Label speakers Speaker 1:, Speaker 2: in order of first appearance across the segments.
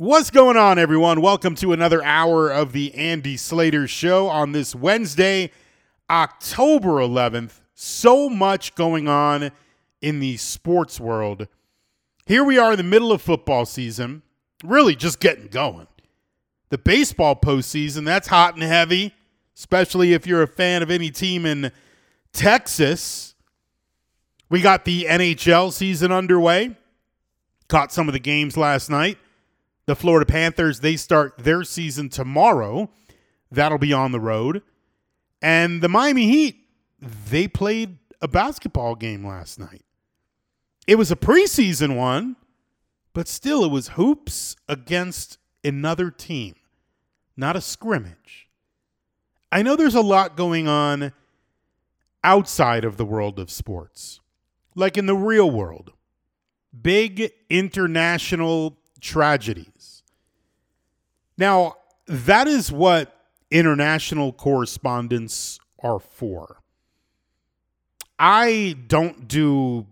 Speaker 1: What's going on, everyone? Welcome to another hour of the Andy Slater Show on this Wednesday, October 11th. So much going on in the sports world. Here we are in the middle of football season, really just getting going. The baseball postseason, that's hot and heavy, especially if you're a fan of any team in Texas. We got the NHL season underway. Caught some of the games last night. The Florida Panthers, they start their season tomorrow. That'll be on the road. And the Miami Heat, they played a basketball game last night. It was a preseason one, but still, it was hoops against another team, not a scrimmage. I know there's a lot going on outside of the world of sports, like in the real world. Big international tragedies. Now, that is what international correspondents are for. I don't do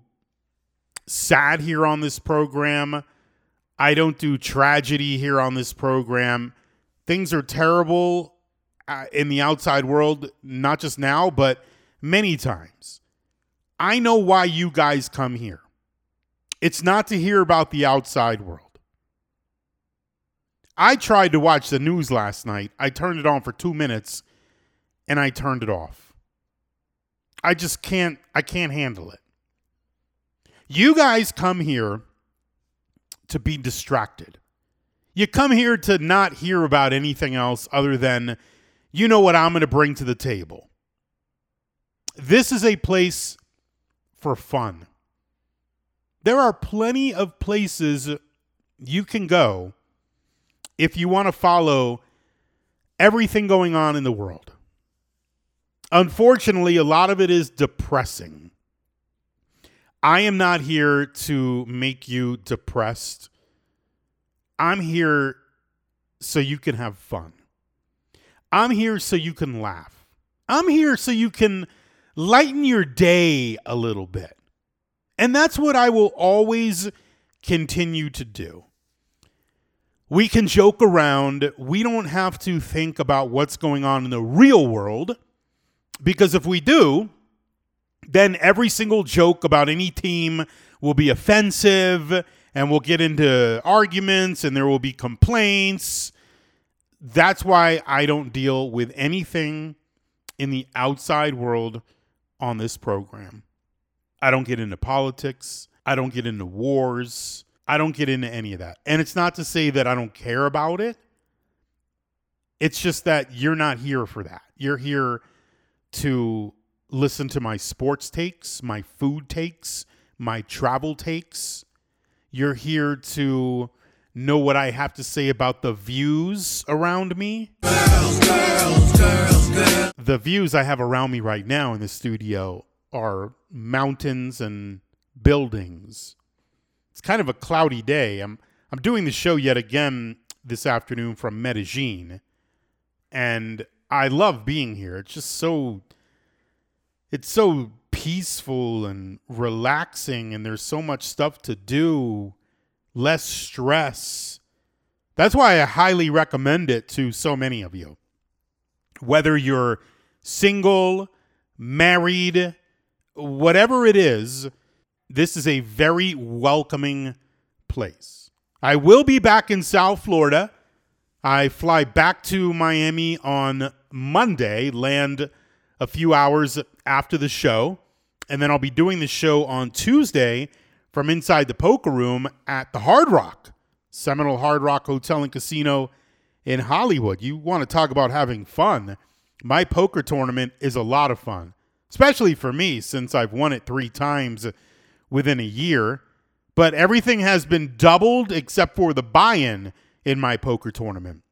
Speaker 1: sad here on this program. I don't do tragedy here on this program. Things are terrible uh, in the outside world, not just now, but many times. I know why you guys come here. It's not to hear about the outside world. I tried to watch the news last night. I turned it on for two minutes and I turned it off. I just can't, I can't handle it. You guys come here to be distracted. You come here to not hear about anything else other than, you know what I'm going to bring to the table. This is a place for fun. There are plenty of places you can go if you want to follow everything going on in the world. Unfortunately, a lot of it is depressing. I am not here to make you depressed. I'm here so you can have fun. I'm here so you can laugh. I'm here so you can lighten your day a little bit. And that's what I will always continue to do. We can joke around. We don't have to think about what's going on in the real world because if we do, then every single joke about any team will be offensive and we'll get into arguments and there will be complaints. That's why I don't deal with anything in the outside world on this program. I don't get into politics. I don't get into wars. I don't get into any of that. And it's not to say that I don't care about it. It's just that you're not here for that. You're here to listen to my sports takes, my food takes, my travel takes. You're here to know what I have to say about the views around me. Girls, girls, girls, the views I have around me right now in the studio are mountains and buildings it's kind of a cloudy day. I'm I'm doing the show yet again this afternoon from Medellin, and I love being here. It's just so it's so peaceful and relaxing, and there's so much stuff to do, less stress. That's why I highly recommend it to so many of you. Whether you're single, married, whatever it is, this is a very welcoming place. I will be back in South Florida. I fly back to Miami on Monday, land a few hours after the show, and then I'll be doing the show on Tuesday from inside the poker room at the Hard Rock, Seminole Hard Rock Hotel and Casino in Hollywood. You want to talk about having fun? My poker tournament is a lot of fun, especially for me since I've won it three times within a year, but everything has been doubled except for the buy in in my poker tournament.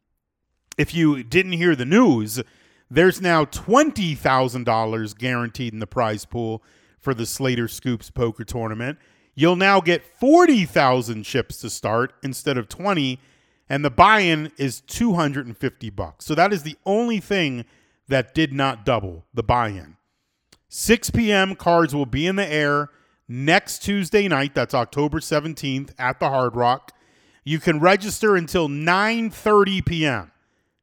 Speaker 1: If you didn't hear the news, there's now $20,000 guaranteed in the prize pool for the Slater Scoops poker tournament. You'll now get 40,000 chips to start instead of 20 and the buy-in is 250 bucks. So that is the only thing that did not double the buy-in. 6 p.m. cards will be in the air next Tuesday night, that's October 17th at the Hard Rock. You can register until 9:30 p.m.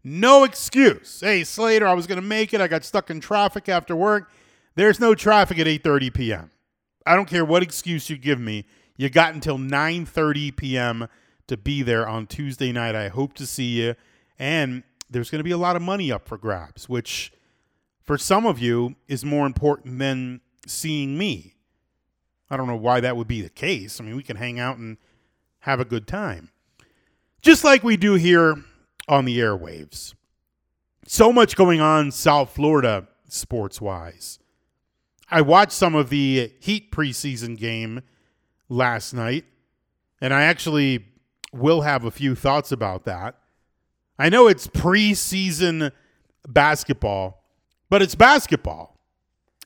Speaker 1: No excuse. Hey, Slater, I was going to make it. I got stuck in traffic after work. There's no traffic at 8:30 p.m. I don't care what excuse you give me. You got until 9:30 p.m. to be there on Tuesday night. I hope to see you. And there's going to be a lot of money up for grabs, which for some of you is more important than seeing me. I don't know why that would be the case. I mean, we can hang out and have a good time. Just like we do here on the airwaves. So much going on South Florida sports wise. I watched some of the Heat preseason game last night, and I actually will have a few thoughts about that. I know it's preseason basketball, but it's basketball.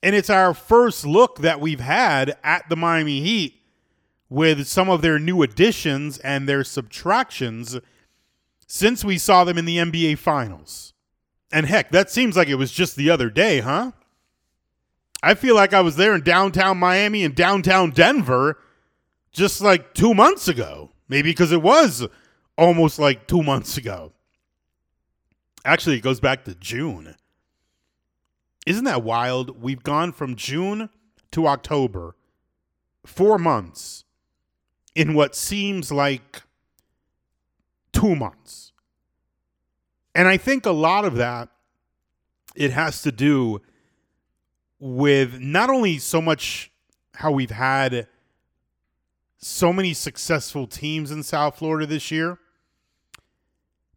Speaker 1: And it's our first look that we've had at the Miami Heat with some of their new additions and their subtractions since we saw them in the NBA Finals. And heck, that seems like it was just the other day, huh? I feel like I was there in downtown Miami and downtown Denver just like two months ago. Maybe because it was almost like two months ago. Actually, it goes back to June. Isn't that wild? We've gone from June to October, four months, in what seems like two months. And I think a lot of that it has to do with not only so much how we've had so many successful teams in South Florida this year,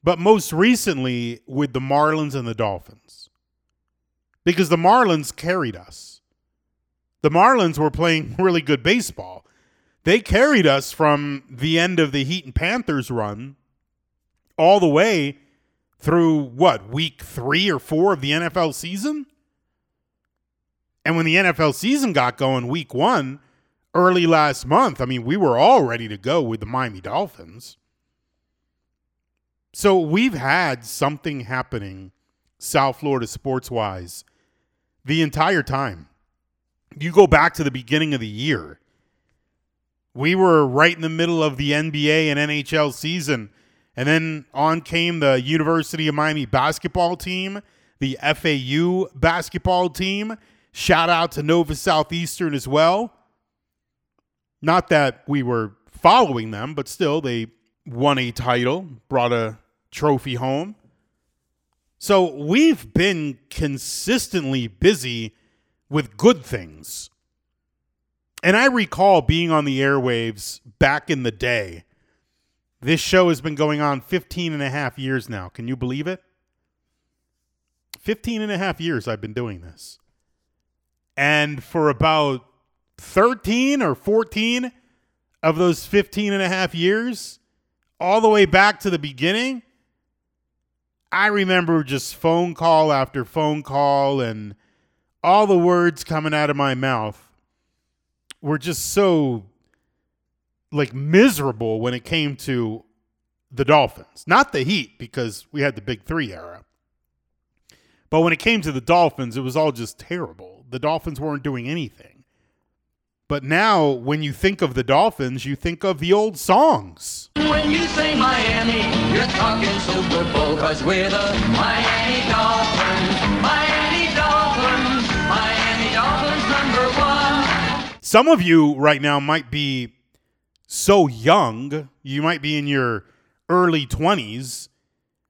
Speaker 1: but most recently with the Marlins and the Dolphins. Because the Marlins carried us. The Marlins were playing really good baseball. They carried us from the end of the Heat and Panthers run all the way through what, week three or four of the NFL season? And when the NFL season got going week one, early last month, I mean, we were all ready to go with the Miami Dolphins. So we've had something happening South Florida sports wise the entire time. You go back to the beginning of the year. We were right in the middle of the NBA and NHL season and then on came the University of Miami basketball team, the FAU basketball team. Shout out to Nova Southeastern as well. Not that we were following them, but still, they won a title, brought a trophy home. So we've been consistently busy with good things. And I recall being on the airwaves back in the day this show has been going on 15 and a half years now. Can you believe it? 15 and a half years I've been doing this. And for about 13 or 14 of those 15 and a half years, all the way back to the beginning, I remember just phone call after phone call and all the words coming out of my mouth were just so like miserable when it came to the Dolphins. Not the Heat, because we had the big three era. But when it came to the Dolphins, it was all just terrible. The Dolphins weren't doing anything. But now, when you think of the Dolphins, you think of the old songs.
Speaker 2: When you say Miami, you're talking Super Bowl, cause we're the Miami Dolphins. Miami Dolphins. Miami Dolphins number one.
Speaker 1: Some of you right now might be so young, you might be in your early 20s,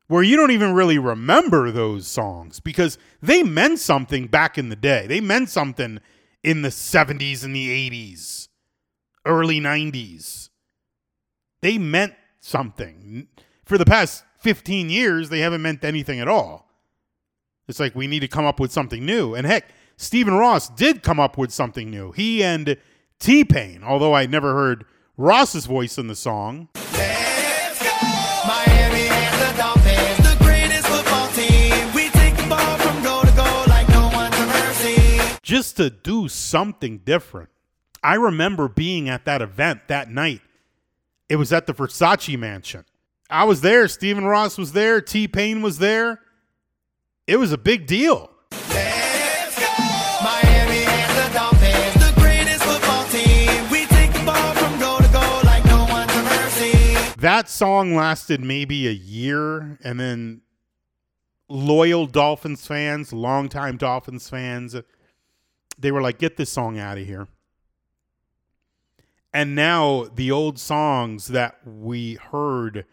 Speaker 1: where you don't even really remember those songs because they meant something back in the day. They meant something in the 70s and the 80s, early 90s. They meant something. For the past 15 years, they haven't meant anything at all. It's like we need to come up with something new. And heck, Stephen Ross did come up with something new. He and T Pain, although I never heard Ross's voice in the song. To do something different. I remember being at that event that night. It was at the Versace Mansion. I was there. Stephen Ross was there. T Pain was there. It was a big deal. that song lasted maybe a year, and then loyal Dolphins fans, longtime Dolphins fans, they were like, "Get this song out of here." And now the old songs that we heard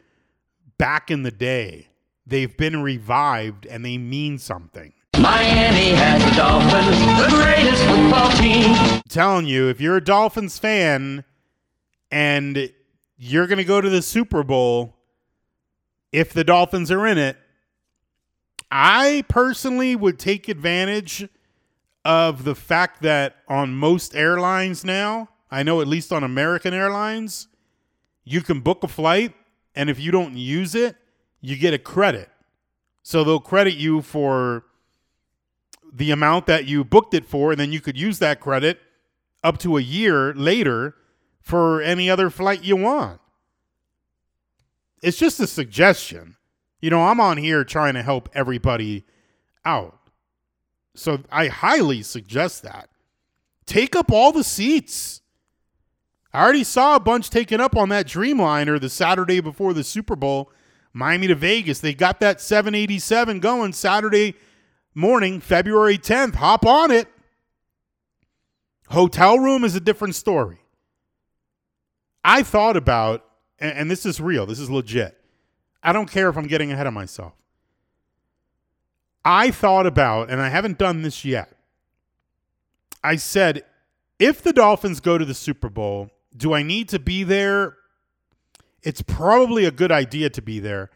Speaker 1: back in the day, they've been revived and they mean something.
Speaker 2: Miami has the Dolphins, the greatest football team.
Speaker 1: I'm telling you, if you're a Dolphins fan and you're going to go to the Super Bowl, if the Dolphins are in it, I personally would take advantage of the fact that on most airlines now, I know at least on American Airlines, you can book a flight, and if you don't use it, you get a credit. So they'll credit you for the amount that you booked it for, and then you could use that credit up to a year later for any other flight you want. It's just a suggestion. You know, I'm on here trying to help everybody out. So I highly suggest that. Take up all the seats. I already saw a bunch taken up on that Dreamliner the Saturday before the Super Bowl, Miami to Vegas. They got that 787 going Saturday morning, February 10th. Hop on it. Hotel room is a different story. I thought about, and, this is real, this is legit. I don't care if I'm getting ahead of myself. I thought about, and I haven't done this yet. I said, if the Dolphins go to the Super Bowl, do I need to be there? It's probably a good idea to be there.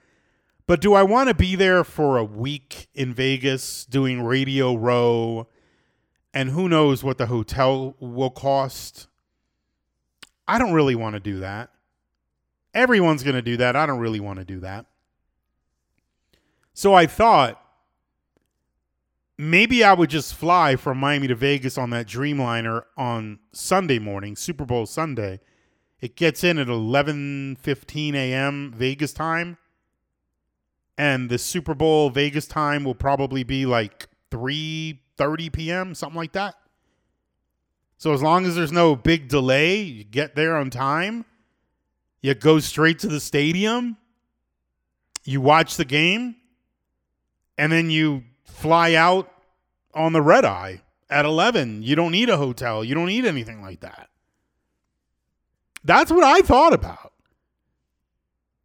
Speaker 1: But do I want to be there for a week in Vegas doing Radio Row? And who knows what the hotel will cost? I don't really want to do that. Everyone's going to do that. I don't really want to do that. So I thought maybe I would just fly from Miami to Vegas on that Dreamliner on Sunday morning, Super Bowl Sunday. It gets in at 11:15 a.m. Vegas time. And the Super Bowl Vegas time will probably be like 3:30 p.m., something like that. So as long as there's no big delay, you get there on time. You go straight to the stadium. You watch the game and then you fly out on the red eye at 11. You don't need a hotel. You don't need anything like that. That's what I thought about.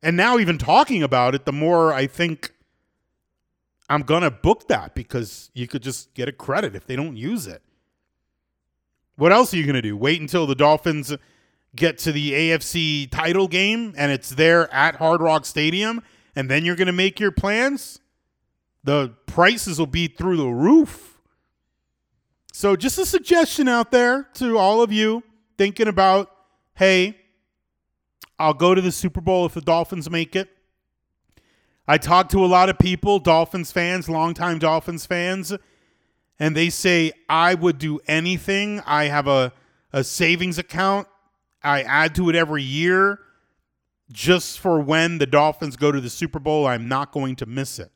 Speaker 1: And now, even talking about it, the more I think I'm going to book that because you could just get a credit if they don't use it. What else are you going to do? Wait until the Dolphins get to the AFC title game and it's there at Hard Rock Stadium and then you're going to make your plans? The prices will be through the roof. So, just a suggestion out there to all of you thinking about hey, I'll go to the Super Bowl if the Dolphins make it. I talk to a lot of people, Dolphins fans, longtime Dolphins fans, and they say, I would do anything. I have a, a savings account. I add to it every year just for when the Dolphins go to the Super Bowl. I'm not going to miss it.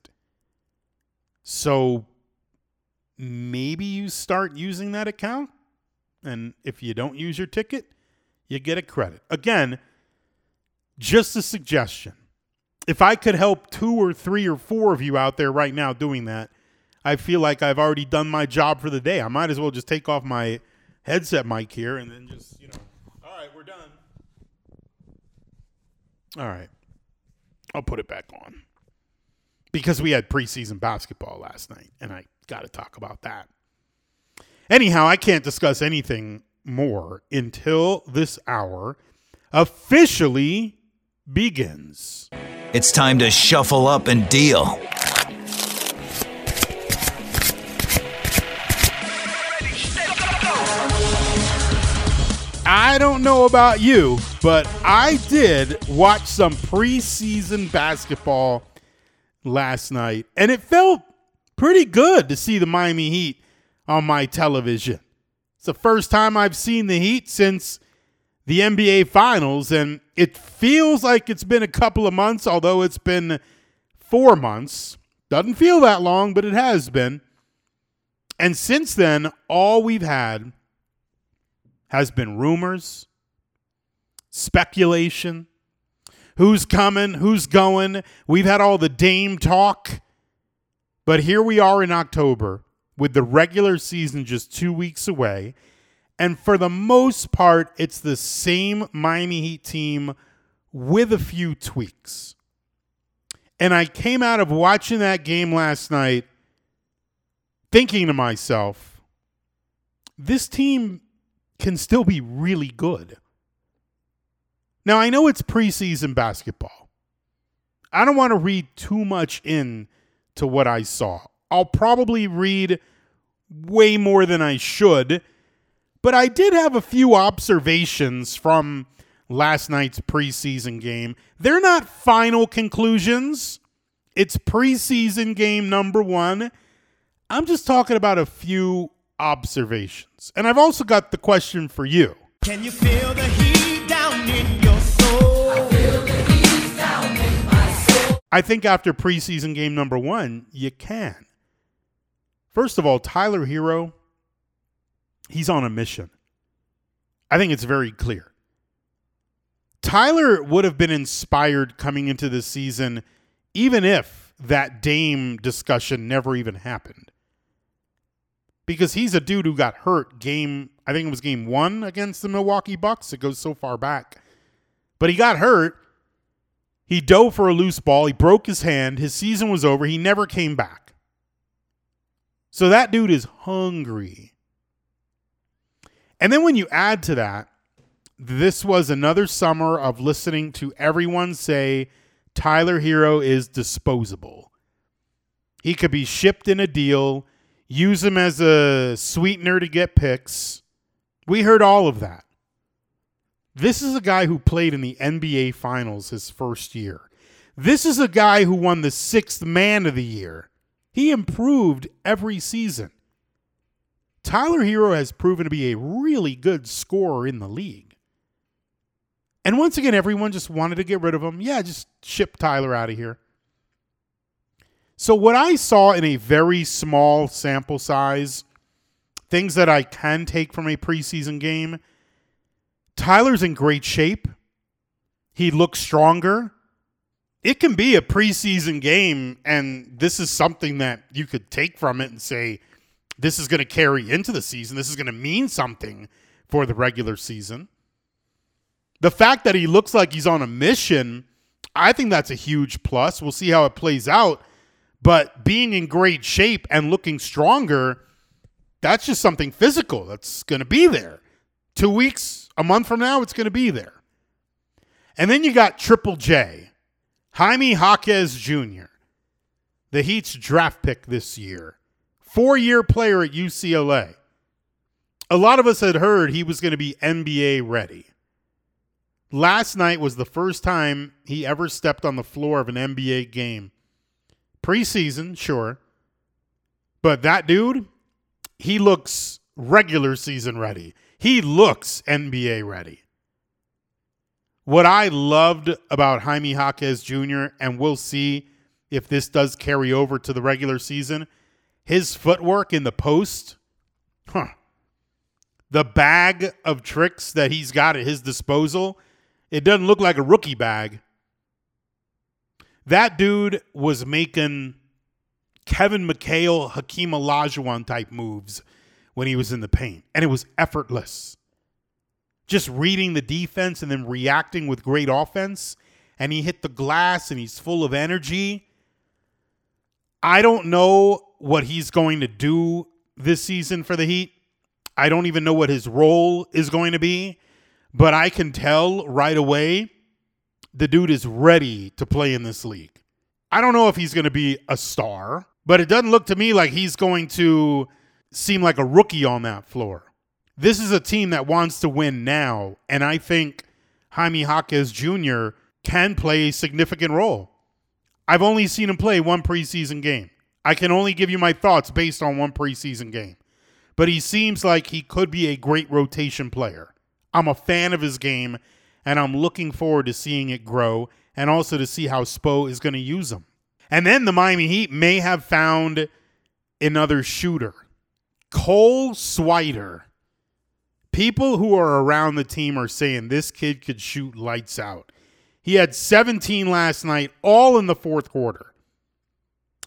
Speaker 1: So maybe you start using that account. And if you don't use your ticket, you get a credit. Again, just a suggestion. If I could help two or three or four of you out there right now doing that, I feel like I've already done my job for the day. I might as well just take off my headset mic here and then just, you know, all right, we're done. All right. I'll put it back on. Because we had preseason basketball last night, and I got to talk about that. Anyhow, I can't discuss anything more until this hour officially begins.
Speaker 3: It's time to shuffle up and deal.
Speaker 1: I don't know about you, but I did watch some preseason basketball last night, and it felt pretty good to see the Miami Heat on my television. It's the first time I've seen the Heat since the NBA Finals, and it feels like it's been a couple of months, although it's been four months. Doesn't feel that long, but it has been. And since then, all we've had has been rumors, speculation, who's coming, who's going. We've had all the Dame talk. But here we are in October with the regular season just two weeks away. And for the most part, it's the same Miami Heat team with a few tweaks. And I came out of watching that game last night thinking to myself, this team can still be really good. Now, I know it's preseason basketball. I don't want to read too much in to what I saw. I'll probably read way more than I should, but I did have a few observations from last night's preseason game. They're not final conclusions. It's preseason game number 1. I'm just talking about a few observations. And I've also got the question for you.
Speaker 4: Can you feel the heat
Speaker 1: I think after preseason game number one, you can. First of all, Tyler Herro, he's on a mission. I think it's very clear. Tyler would have been inspired coming into this season, even if that Dame discussion never even happened. Because he's a dude who got hurt game, I think it was game one against the Milwaukee Bucks. It goes so far back. But he got hurt. He dove for a loose ball. He broke his hand. His season was over. He never came back. So that dude is hungry. And then when you add to that, this was another summer of listening to everyone say Tyler Herro is disposable. He could be shipped in a deal, use him as a sweetener to get picks. We heard all of that. This is a guy who played in the NBA Finals his first year. This is a guy who won the sixth man of the year. He improved every season. Tyler Herro has proven to be a really good scorer in the league. And once again, everyone just wanted to get rid of him. Yeah, just ship Tyler out of here. So, what I saw in a very small sample size, things that I can take from a preseason game, Tyler's in great shape. He looks stronger. It can be a preseason game, and this is something that you could take from it and say, this is going to carry into the season. This is going to mean something for the regular season. The fact that he looks like he's on a mission, I think that's a huge plus. We'll see how it plays out. But being in great shape and looking stronger, that's just something physical that's going to be there. Two weeks, a month from now, it's going to be there. And then you got Triple J, Jaime Jaquez Jr., the Heat's draft pick this year, four year player at UCLA. A lot of us had heard he was going to be NBA ready. Last night was the first time he ever stepped on the floor of an NBA game. Preseason, sure. But that dude, he looks regular season ready. He looks NBA ready. What I loved about Jaime Jaquez Jr., and we'll see if this does carry over to the regular season, his footwork in the post, huh. The bag of tricks that he's got at his disposal, it doesn't look like a rookie bag. That dude was making Kevin McHale, Hakeem Olajuwon type moves when he was in the paint, and it was effortless. Just reading the defense and then reacting with great offense, and he hit the glass and he's full of energy. I don't know what he's going to do this season for the Heat. I don't even know what his role is going to be, but I can tell right away the dude is ready to play in this league. I don't know if he's going to be a star, but it doesn't look to me like he's going to seem like a rookie on that floor. This is a team that wants to win now, and I think Jaime Jaquez Jr. can play a significant role. I've only seen him play one preseason game. I can only give you my thoughts based on one preseason game. But he seems like he could be a great rotation player. I'm a fan of his game, and I'm looking forward to seeing it grow and also to see how Spo is going to use him. And then the Miami Heat may have found another shooter. Cole Swider. People who are around the team are saying this kid could shoot lights out. He had 17 last night, all in the fourth quarter.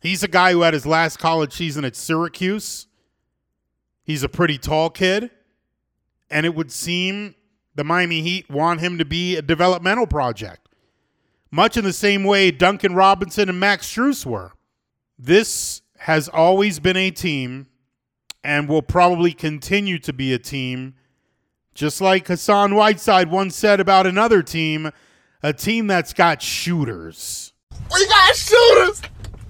Speaker 1: He's a guy who had his last college season at Syracuse. He's a pretty tall kid. And it would seem the Miami Heat want him to be a developmental project, much in the same way Duncan Robinson and Max Strus were. This has always been a team and will probably continue to be a team, just like Hassan Whiteside once said about another team, a team that's got shooters.
Speaker 5: We got shooters.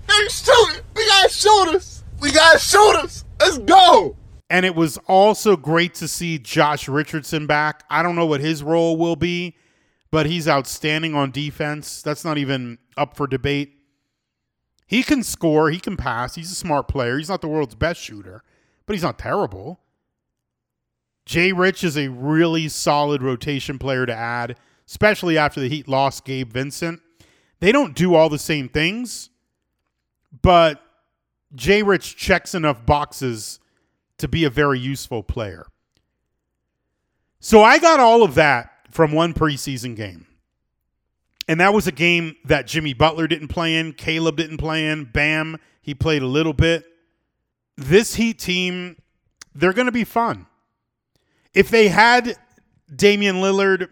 Speaker 5: They shooting. We got shooters. We got shooters. Let's go.
Speaker 1: And it was also great to see Josh Richardson back. I don't know what his role will be, but he's outstanding on defense. That's not even up for debate. He can score, he can pass. He's a smart player. He's not the world's best shooter, but he's not terrible. Jay Rich is a really solid rotation player to add, especially after the Heat lost Gabe Vincent. They don't do all the same things, but Jay Rich checks enough boxes to be a very useful player. So I got all of that from one preseason game. And that was a game that Jimmy Butler didn't play in, Caleb didn't play in, Bam, he played a little bit. This Heat team, they're going to be fun. If they had Damian Lillard,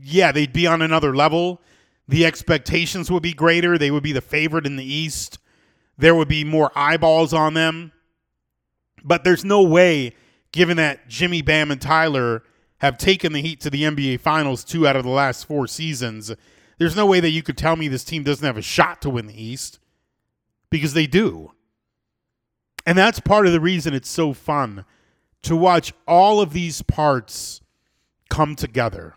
Speaker 1: yeah, they'd be on another level. The expectations would be greater. They would be the favorite in the East. There would be more eyeballs on them. But there's no way, given that Jimmy Bam and Tyler have taken the Heat to the NBA Finals two out of the last four seasons, there's no way that you could tell me this team doesn't have a shot to win the East because they do. And that's part of the reason it's so fun to watch all of these parts come together.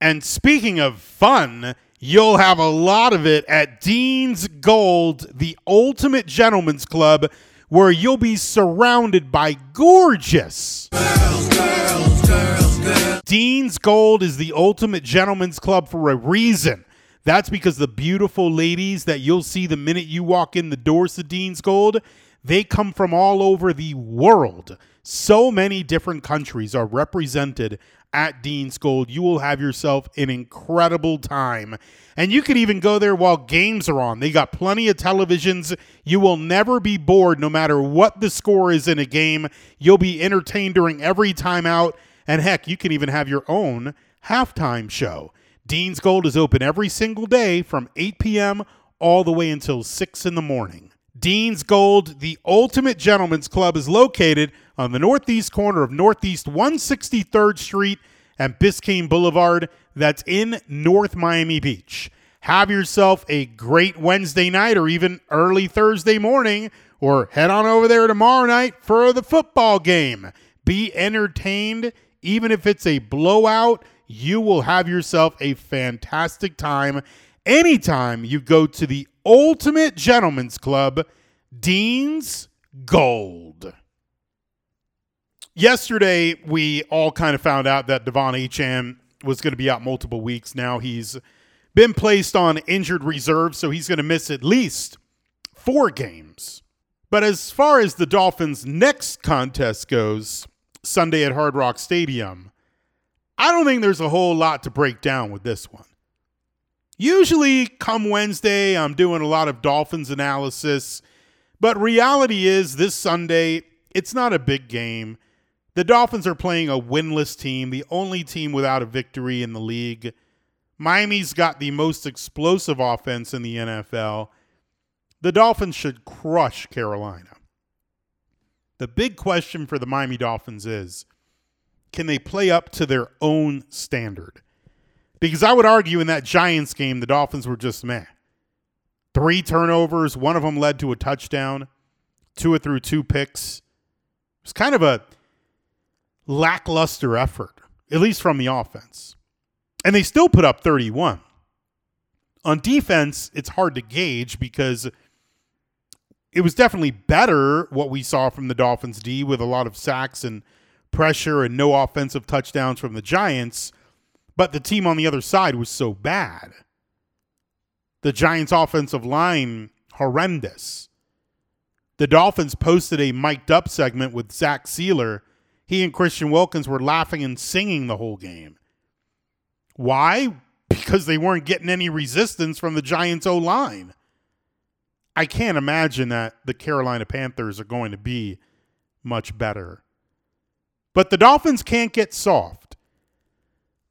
Speaker 1: And speaking of fun, you'll have a lot of it at Dean's Gold, the ultimate gentleman's club, where you'll be surrounded by gorgeous. Girls. girls, girls, Dean's Gold is the ultimate gentleman's club for a reason. That's because the beautiful ladies that you'll see the minute you walk in the doors to Dean's Gold, they come from all over the world. So many different countries are represented at Dean's Gold. You will have yourself an incredible time. And you could even go there while games are on. They got plenty of televisions. You will never be bored no matter what the score is in a game. You'll be entertained during every timeout. And heck, you can even have your own halftime show. Dean's Gold is open every single day from 8 p.m. all the way until 6 in the morning. Dean's Gold, the ultimate gentleman's club, is located on the northeast corner of Northeast 163rd Street and Biscayne Boulevard. That's in North Miami Beach. Have yourself a great Wednesday night or even early Thursday morning, or head on over there tomorrow night for the football game. Be entertained, even if it's a blowout. You will have yourself a fantastic time anytime you go to the Ultimate Gentleman's Club, Dean's Gold. Yesterday, we all kind of found out that Devon Achane was going to be out multiple weeks. Now he's been placed on injured reserve, so he's going to miss at least four games. But as far as the Dolphins' next contest goes, Sunday at Hard Rock Stadium, I don't think there's a whole lot to break down with this one. Usually, come Wednesday, I'm doing a lot of Dolphins analysis, but reality is this Sunday, it's not a big game. The Dolphins are playing a winless team, the only team without a victory in the league. Miami's got the most explosive offense in the NFL. The Dolphins should crush Carolina. The big question for the Miami Dolphins is can they play up to their own standard? Because I would argue in that Giants game, the Dolphins were just meh. Three turnovers, one of them led to a touchdown, two it threw two picks. It was kind of a lackluster effort, at least from the offense. And they still put up 31. On defense, it's hard to gauge because it was definitely better what we saw from the Dolphins D with a lot of sacks and pressure and no offensive touchdowns from the Giants, but the team on the other side was so bad. The Giants' offensive line, horrendous. The Dolphins posted a mic'd up segment with Zach Sieler. He and Christian Wilkins were laughing and singing the whole game. Why? because they weren't getting any resistance from the Giants O line. I can't imagine that the Carolina Panthers are going to be much better. But the Dolphins can't get soft.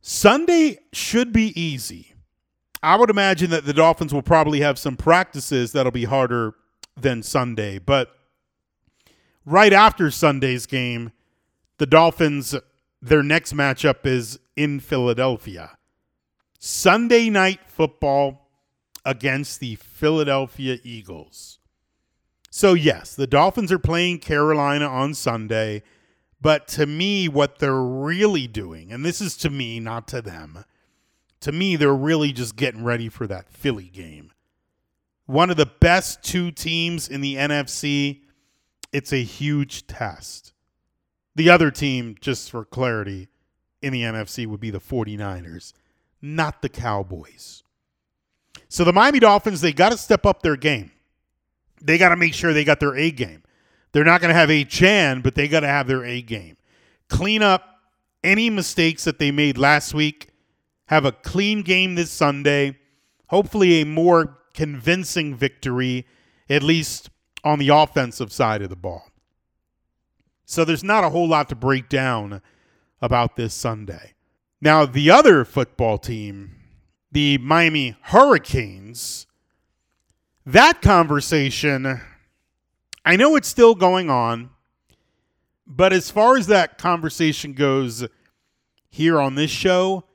Speaker 1: Sunday should be easy. I would imagine that the Dolphins will probably have some practices that'll be harder than Sunday. But right after Sunday's game, the Dolphins, their next matchup is in Philadelphia. Sunday night football against the Philadelphia Eagles. So, yes, the Dolphins are playing Carolina on Sunday. But to me, what they're really doing, and this is to me, not to them, to me, they're really just getting ready for that Philly game. One of the best two teams in the NFC. It's a huge test. The other team, just for clarity, in the NFC would be the 49ers, not the Cowboys. So the Miami Dolphins, they got to step up their game. They got to make sure they got their A game. They're not going to have Achane, but they got to have their A game. Clean up any mistakes that they made last week. Have a clean game this Sunday. Hopefully, a more convincing victory, at least on the offensive side of the ball. So there's not a whole lot to break down about this Sunday. Now, the other football team, the Miami Hurricanes, that conversation, I know it's still going on, but as far as that conversation goes here on this show,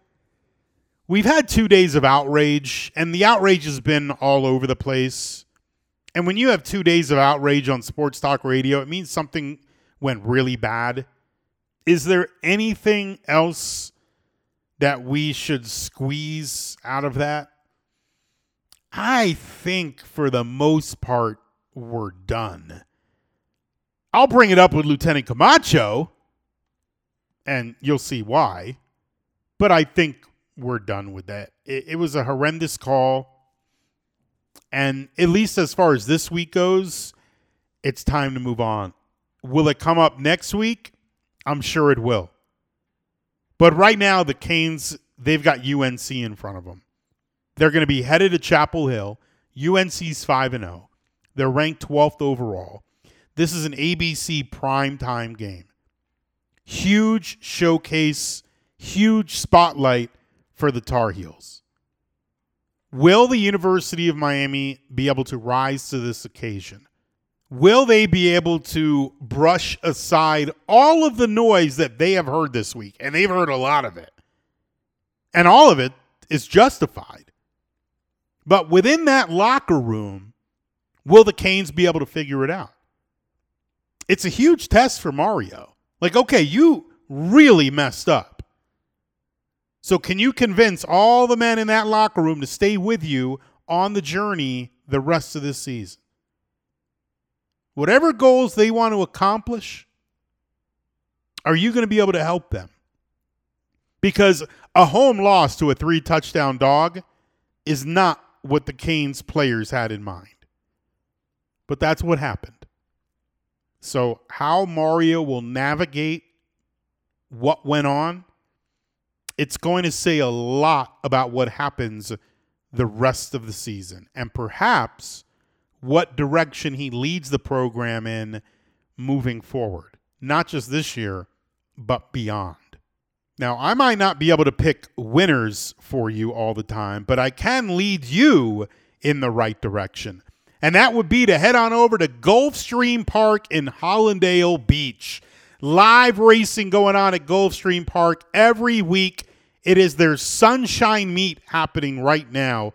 Speaker 1: we've had two days of outrage, and the outrage has been all over the place. And when you have two days of outrage on sports talk radio, it means something went really bad. Is there anything else that we should squeeze out of that? I think for the most part, we're done. I'll bring it up with Lieutenant Camacho, and you'll see why. But I think we're done with that. It, it was a horrendous call. And at least as far as this week goes, it's time to move on. Will it come up next week? I'm sure it will. But right now, the Canes, they've got UNC in front of them. They're going to be headed to Chapel Hill. UNC's 5 and 0. They're ranked 12th overall. This is an ABC prime time game. Huge showcase, huge spotlight for the Tar Heels. Will the University of Miami be able to rise to this occasion? Will they be able to brush aside all of the noise that they have heard this week? And they've heard a lot of it. And all of it is justified. But within that locker room, will the Canes be able to figure it out? It's a huge test for Mario. Like, okay, you really messed up. So, can you convince all the men in that locker room to stay with you on the journey the rest of this season? Whatever goals they want to accomplish, are you going to be able to help them? Because a home loss to a three touchdown dog is not what the Canes players had in mind. But that's what happened. So, how Mario will navigate what went on, it's going to say a lot about what happens the rest of the season and perhaps what direction he leads the program in moving forward, not just this year, but beyond. Now, I might not be able to pick winners for you all the time, but I can lead you in the right direction. And that would be to head on over to Gulfstream Park in Hallandale Beach. Live racing going on at Gulfstream Park every week. It is their sunshine meet happening right now.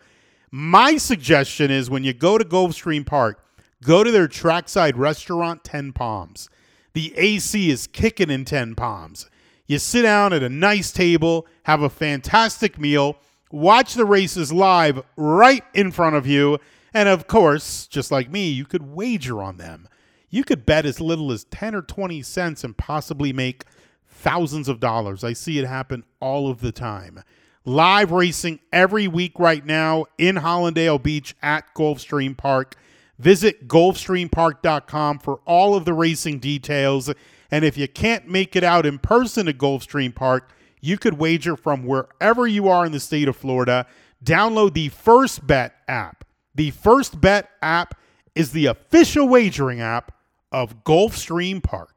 Speaker 1: My suggestion is when you go to Gulfstream Park, go to their trackside restaurant, 10 Palms. The AC is kicking in 10 Palms. You sit down at a nice table, have a fantastic meal, watch the races live right in front of you, and of course, just like me, you could wager on them. You could bet as little as 10 or 20 cents and possibly make thousands of dollars. I see it happen all of the time. Live racing every week right now in Hallandale Beach at Gulfstream Park. Visit gulfstreampark.com for all of the racing details. And if you can't make it out in person to Gulfstream Park, you could wager from wherever you are in the state of Florida. Download the First Bet app. The First Bet app is the official wagering app of Gulfstream Park.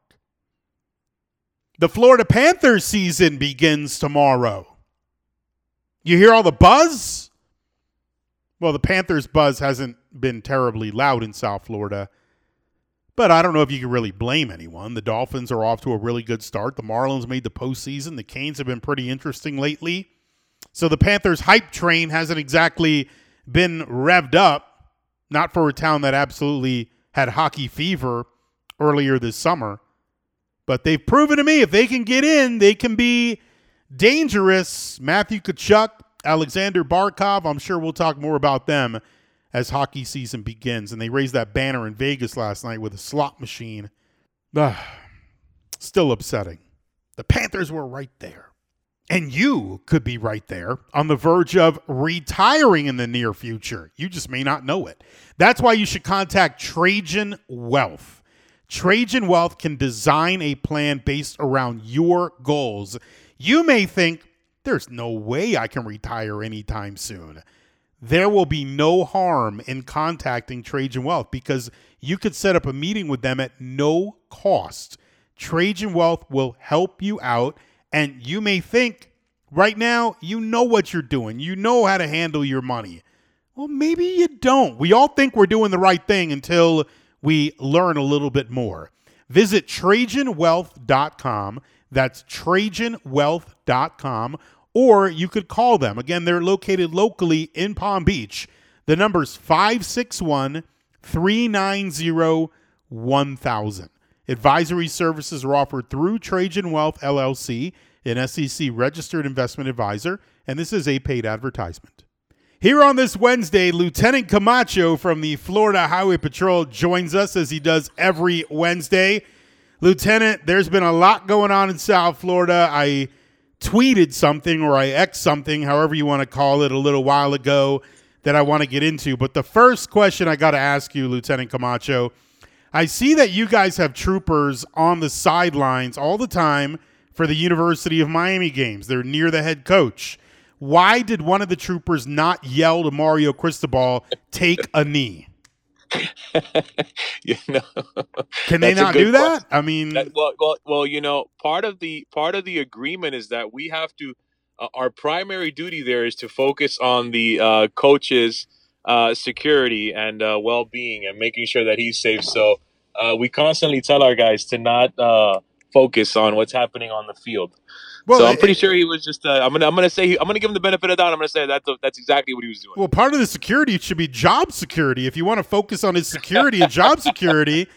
Speaker 1: The Florida Panthers season begins tomorrow. You hear all the buzz? Well, the Panthers buzz hasn't been terribly loud in South Florida, but I don't know if you can really blame anyone. The Dolphins are off to a really good start. The Marlins made the postseason. The Canes have been pretty interesting lately. So the Panthers hype train hasn't exactly been revved up, not for a town that absolutely had hockey fever earlier this summer. But they've proven to me if they can get in, they can be dangerous. Matthew Tkachuk, Alexander Barkov, I'm sure we'll talk more about them as hockey season begins. And they raised that banner in Vegas last night with a slot machine. Still upsetting. The Panthers were right there. And you could be right there on the verge of retiring in the near future. You just may not know it. That's why you should contact Trajan Wealth. Trajan Wealth can design a plan based around your goals. You may think, there's no way I can retire anytime soon. There will be no harm in contacting Trajan Wealth because you could set up a meeting with them at no cost. Trajan Wealth will help you out, and you may think right now you know what you're doing, you know how to handle your money. Well, maybe you don't. We all think we're doing the right thing until we learn a little bit more. Visit TrajanWealth.com. That's TrajanWealth.com. Or you could call them. Again, they're located locally in Palm Beach. The number's 561 390 1000. Advisory services are offered through Trajan Wealth LLC, an SEC registered investment advisor, and this is a paid advertisement. Here on this Wednesday, Lieutenant Camacho from the Florida Highway Patrol joins us as he does every Wednesday. Lieutenant, there's been a lot going on in South Florida. I tweeted something or I X something, however you want to call it, a little while ago that I want to get into. But the first question I got to ask you, Lieutenant Camacho, I see that you guys have troopers on the sidelines all the time for the University of Miami games. They're near the head coach. Why did one of the troopers not yell to Mario Cristobal, take a knee?
Speaker 6: you know,
Speaker 1: Can they not do that? I mean,
Speaker 6: That- well, well, well, you know, part of the part of the agreement is that we have to. Uh, our primary duty there is to focus on the uh, coach's uh, security and uh, well-being and making sure that he's safe. So uh, we constantly tell our guys to not uh, focus on what's happening on the field.
Speaker 1: well,
Speaker 6: so I'm
Speaker 1: it-
Speaker 6: pretty sure he was just. Uh, I'm gonna. I'm gonna say. He, I'm gonna give him the benefit of the doubt. I'm gonna say that's that's exactly what he was doing.
Speaker 1: Well, part of the security should be job security. If you want to focus on his security and job security,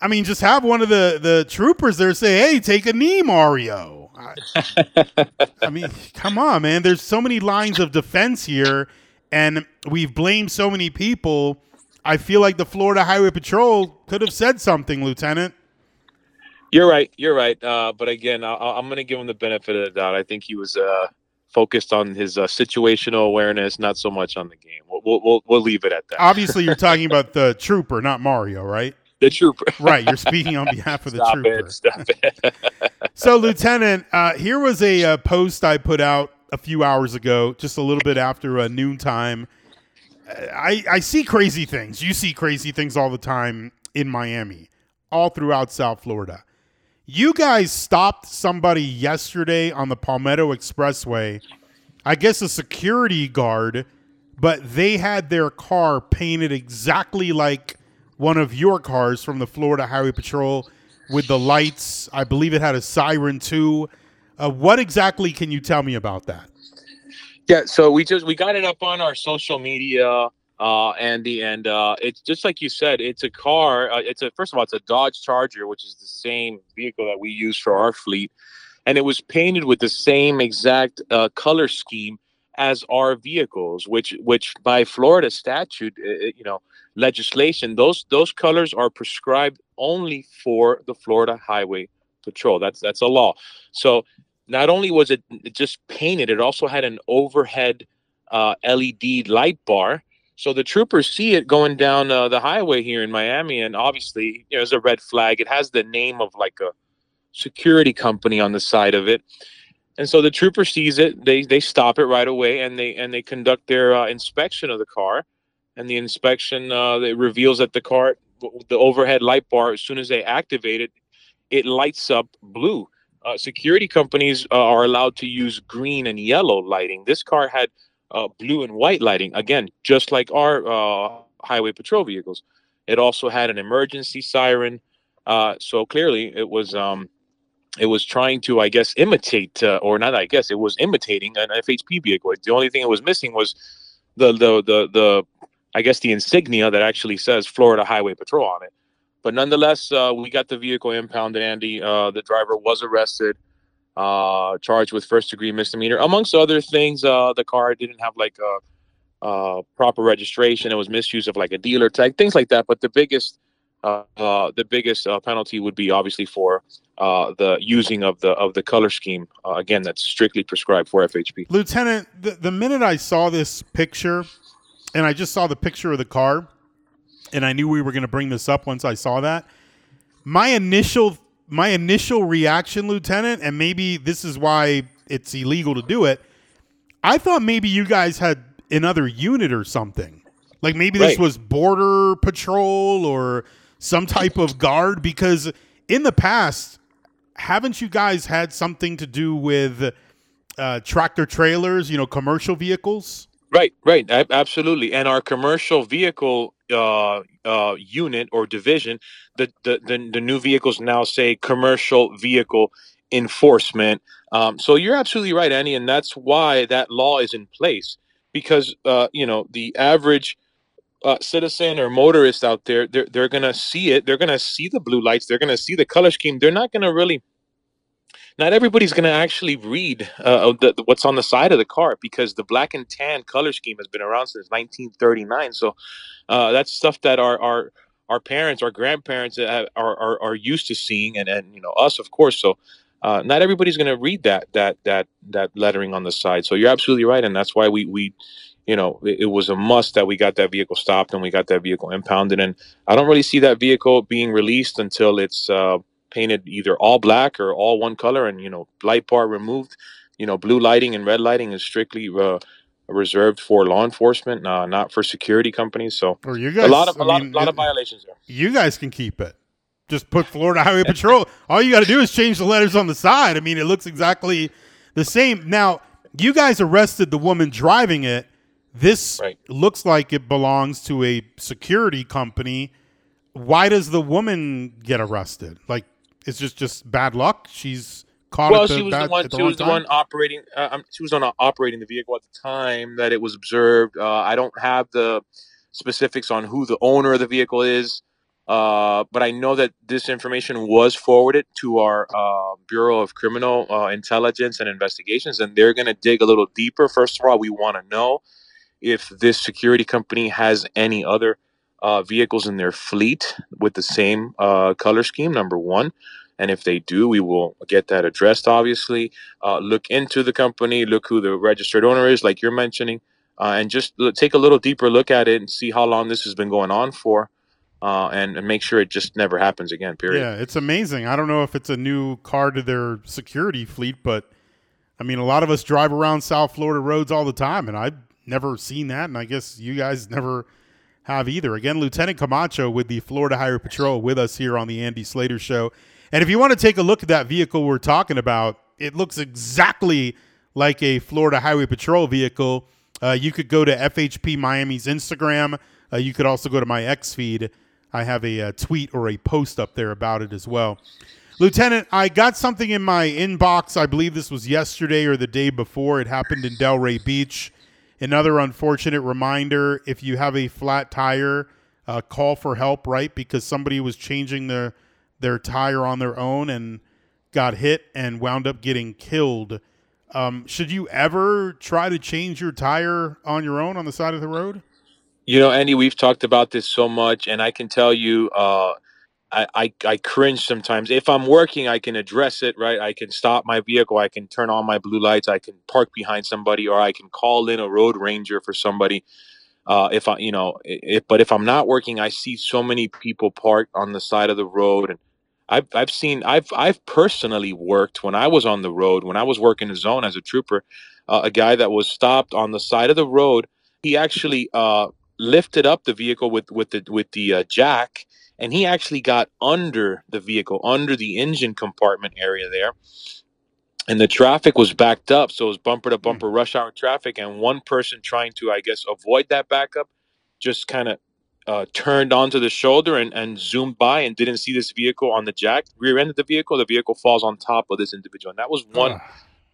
Speaker 1: I mean, just have one of the the troopers there say, "Hey, take a knee, Mario." I, I mean, come on, man. There's so many lines of defense here, and we've blamed so many people. I feel like the Florida Highway Patrol could have said something, Lieutenant.
Speaker 6: You're right. You're right. Uh, but again, I, I'm going to give him the benefit of the doubt. I think he was uh, focused on his uh, situational awareness, not so much on the game. We'll, we'll, we'll, we'll leave it at that.
Speaker 1: Obviously, you're talking about the trooper, not Mario, right?
Speaker 6: the trooper.
Speaker 1: Right. You're speaking on behalf of the
Speaker 6: Stop
Speaker 1: trooper.
Speaker 6: it. Stop it.
Speaker 1: So, Lieutenant, uh, here was a, uh post I put out a few hours ago, just a little bit after uh, noontime. I, I see crazy things. You see crazy things all the time in Miami, all throughout South Florida. You guys stopped somebody yesterday on the Palmetto Expressway, I guess a security guard, but they had their car painted exactly like one of your cars from the Florida Highway Patrol with the lights. I believe it had a siren too. Uh, what exactly can you tell me about that?
Speaker 6: Yeah, so we just we got it up on our social media, uh, Andy, and uh, it's just like you said. It's a car. Uh, it's a first of all, it's a Dodge Charger, which is the same vehicle that we use for our fleet, and it was painted with the same exact uh, color scheme as our vehicles, which which by Florida statute, uh, uh, you know, legislation, those those colors are prescribed only for the Florida Highway Patrol. That's that's a law. So not only was it just painted, it also had an overhead uh, LED light bar. So the troopers see it going down uh, the highway here in Miami, and obviously, you know, there's a red flag. It has the name of like a security company on the side of it. And so the trooper sees it. They they stop it right away, and they and they conduct their uh, inspection of the car. And the inspection uh, it reveals that the car, the overhead light bar, as soon as they activate it, it lights up blue. Uh, security companies uh, are allowed to use green and yellow lighting. This car had uh, blue and white lighting, again, just like our uh, highway patrol vehicles. It also had an emergency siren. Uh, so clearly, it was um, it was trying to, I guess, imitate, uh, or not. I guess it was imitating an FHP vehicle. The only thing it was missing was the the the the I guess the insignia that actually says Florida Highway Patrol on it. But nonetheless, uh, we got the vehicle impounded. Andy, uh, the driver was arrested, uh, charged with first degree misdemeanor, amongst other things. Uh, the car didn't have like a, proper registration. It was misuse of like a dealer tag, things like that. But the biggest, uh, uh, the biggest penalty would be obviously for the using of the of the color scheme. again, that's strictly prescribed for FHP.
Speaker 1: Lieutenant, the, the minute I saw this picture, and I just saw the picture of the car and I knew we were going to bring this up once I saw that. My initial my initial reaction, Lieutenant, and maybe this is why it's illegal to do it. I thought maybe you guys had another unit or something. Like maybe this was border patrol or some type of guard because in the past haven't you guys had something to do with uh, tractor trailers, you know, commercial vehicles?
Speaker 6: Right, right, absolutely. And our commercial vehicle uh, uh, unit or division, the, the the the new vehicles now say commercial vehicle enforcement. Um, so you're absolutely right, Annie, and that's why that law is in place because uh, you know the average uh, citizen or motorist out there, they're they're gonna see it. They're gonna see the blue lights. They're gonna see the color scheme. They're not gonna really not everybody's going to actually read uh, the, the- what's on the side of the car because the black and tan color scheme has been around since 1939. So uh, that's stuff that our our our parents, our grandparents uh, are, are are used to seeing, and and you know us, of course. So. Uh, not everybody's going to read that that that that lettering on the side. So you're absolutely right, and that's why we we, you know, it, it was a must that we got that vehicle stopped and we got that vehicle impounded. And I don't really see that vehicle being released until it's uh, painted either all black or all one color and you know light bar removed you know blue lighting and red lighting is strictly uh, reserved for law enforcement uh, not for security companies so
Speaker 1: Or you guys, a
Speaker 6: lot of
Speaker 1: I
Speaker 6: a lot,
Speaker 1: mean,
Speaker 6: lot
Speaker 1: it-
Speaker 6: of violations there
Speaker 1: you guys can keep it. Just put Florida Highway Patrol. All you got to do is change the letters on the side. I mean, it looks exactly the same. Now, you guys arrested the woman driving it. This
Speaker 6: Right.
Speaker 1: looks like it belongs to a security company. Why does the woman get arrested? Like, it's just just bad luck. She's caught
Speaker 6: well
Speaker 1: at the,
Speaker 6: she was
Speaker 1: bad,
Speaker 6: the one
Speaker 1: the
Speaker 6: she was the
Speaker 1: time?
Speaker 6: one operating uh, um, she was on uh, operating the vehicle at the time that it was observed uh, i don't have the specifics on who the owner of the vehicle is uh, but I know that this information was forwarded to our uh, Bureau of Criminal uh, Intelligence and Investigations, and they're going to dig a little deeper. First of all, we want to know if this security company has any other uh, vehicles in their fleet with the same uh, color scheme, number one. And if they do, we will get that addressed, obviously. Uh, look into the company, look who the registered owner is, like you're mentioning, uh, and just take a little deeper look at it and see how long this has been going on for. Uh, and, and make sure it just never happens again. Period.
Speaker 1: Yeah, it's amazing. I don't know if it's a new car to their security fleet, but I mean, a lot of us drive around South Florida roads all the time, and I've never seen that, and I guess you guys never have either. Again, Lieutenant Camacho with the Florida Highway Patrol with us here on the Andy Slater Show. And if you want to take a look at that vehicle we're talking about, it looks exactly like a Florida Highway Patrol vehicle. Uh, you could go to FHP Miami's Instagram. Uh, you could also go to my X feed. I have a, uh tweet or a post up there about it as well. Lieutenant, I got something in my inbox. I believe this was yesterday or the day before. It happened in Delray Beach. Another unfortunate reminder if you have a flat tire, uh, call for help, right? Because somebody was changing their, their tire on their own and got hit and wound up getting killed. Um, should you ever try to change your tire on your own on the side of the road?
Speaker 6: You know, Andy, we've talked about this so much, and I can tell you, uh, I, I I cringe sometimes. If I'm working, I can address it, right? I can stop my vehicle, I can turn on my blue lights, I can park behind somebody, or I can call in a road ranger for somebody. Uh, if I, you know, if, but if I'm not working, I see so many people parked on the side of the road, and I've I've seen I've I've personally worked when I was on the road when I was working the zone as a trooper, uh, a guy that was stopped on the side of the road. He actually uh, lifted up the vehicle with with the with the uh, jack, and he actually got under the vehicle, under the engine compartment area there. And the traffic was backed up, so it was bumper to bumper rush hour traffic. And one person trying to, I guess, avoid that backup, just kind of uh, turned onto the shoulder and, and zoomed by and didn't see this vehicle on the jack rear end of the vehicle. The vehicle falls on top of this individual, and that was one
Speaker 1: Ugh.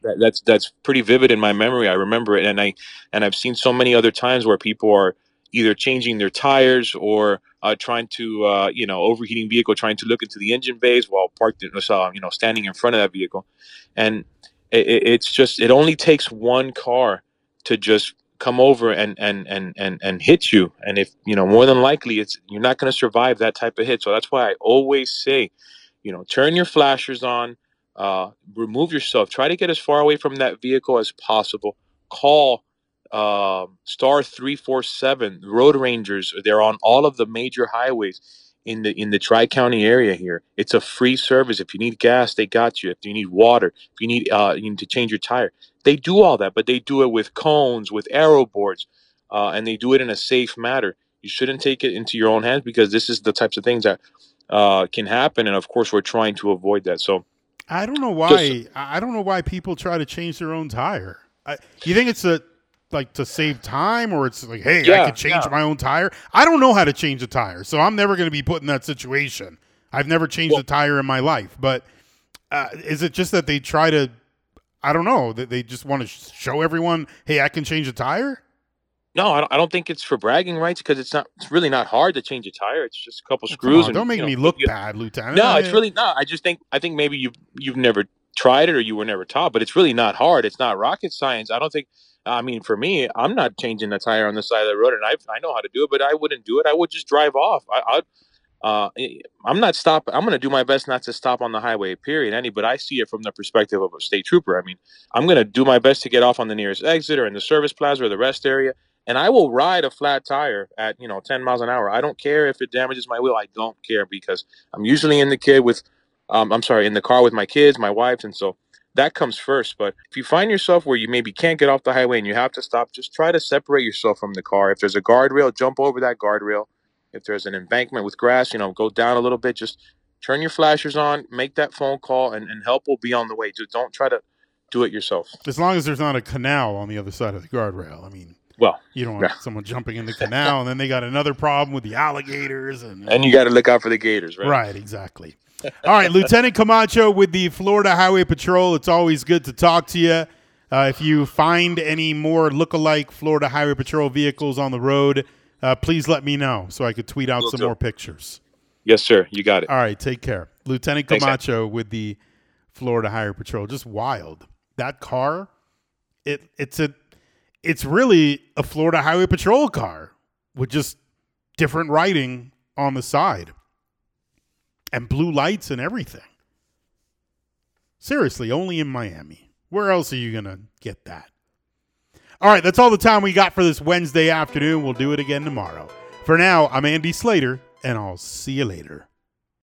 Speaker 6: that, that's that's pretty vivid in my memory. I remember it, and I and I've seen so many other times where people are either changing their tires or uh, trying to uh, you know overheating vehicle, trying to look into the engine bays while parked, in, uh, you know, standing in front of that vehicle, and it- it's just it only takes one car to just come over and and and and and hit you. And if you know more than likely it's you're not going to survive that type of hit. So that's why i always say you know turn your flashers on uh, remove yourself. Try to get as far away from that vehicle as possible. Call uh, star 347 road rangers. They're on all of the major highways in the in the tri-county area here it's a free service if you need gas they got you if you need water if you need uh you need to change your tire they do all that but they do it with cones with arrow boards uh, and they do it in a safe manner you shouldn't take it into your own hands because this is the types of things that uh, can happen and of course we're trying to avoid that so
Speaker 1: I don't know why. I I don't know why people try to change their own tire. I, you think it's a like to save time, or it's like, hey, I
Speaker 6: Yeah,
Speaker 1: could change
Speaker 6: yeah.
Speaker 1: my own tire. I don't know how to change a tire, so I'm never going to be put in that situation. I've never changed a tire in my life, but uh, is it just that they try to? I don't know that they just want to show everyone, hey, I can change a tire.
Speaker 6: no I don't, I don't think it's for bragging rights because it's not it's really not hard to change a tire it's just a couple screws
Speaker 1: on,
Speaker 6: and
Speaker 1: don't make
Speaker 6: you know,
Speaker 1: me look
Speaker 6: you-
Speaker 1: bad, Lieutenant.
Speaker 6: No,
Speaker 1: I-
Speaker 6: it's really not. I just think I think maybe you've you've never tried it or you were never taught, but it's really not hard. It's not rocket science. I don't think. I mean, for me, I'm not changing the tire on the side of the road, and I I know how to do it, but I wouldn't do it. I would just drive off. I, I'd. Uh, I'm not stop. I'm going to do my best not to stop on the highway. Period. Any, but I see it from the perspective of a state trooper. I mean, I'm going to do my best to get off on the nearest exit or in the service plaza or the rest area, and I will ride a flat tire at you know 10 miles an hour. I don't care if it damages my wheel. I don't care because I'm usually in the kid with, um, I'm sorry, in the car with my kids, my wife, and so that comes first. But if you find yourself where you maybe can't get off the highway and you have to stop, just try to separate yourself from the car. If there's a guardrail, jump over that guardrail. If there's an embankment with grass, you know, go down a little bit. Just turn your flashers on, make that phone call, and, and help will be on the way. Just don't try to do it yourself.
Speaker 1: as long as there's not a canal on the other side of the guardrail. I mean,
Speaker 6: Well,
Speaker 1: you don't want
Speaker 6: Yeah.
Speaker 1: someone jumping in the canal, and then they got another problem with the alligators and
Speaker 6: and you got to look out for the gators, right?
Speaker 1: Right, exactly. All right, Lieutenant Camacho with the Florida Highway Patrol. It's always good to talk to you. Uh, if you find any more look-alike Florida Highway Patrol vehicles on the road, uh, please let me know so I could tweet out
Speaker 6: Will
Speaker 1: some
Speaker 6: do.
Speaker 1: more pictures.
Speaker 6: Yes, sir. You got it.
Speaker 1: All right, take care. Lieutenant
Speaker 6: Thanks.
Speaker 1: Camacho with the Florida Highway Patrol. Just wild. That car, it it's a it's really a Florida Highway Patrol car with just different writing on the side and blue lights and everything. Seriously, only in Miami. Where else are you going to get that? All right, that's all the time we got for this Wednesday afternoon. We'll do it again tomorrow. For now, I'm Andy Slater, and I'll see you later.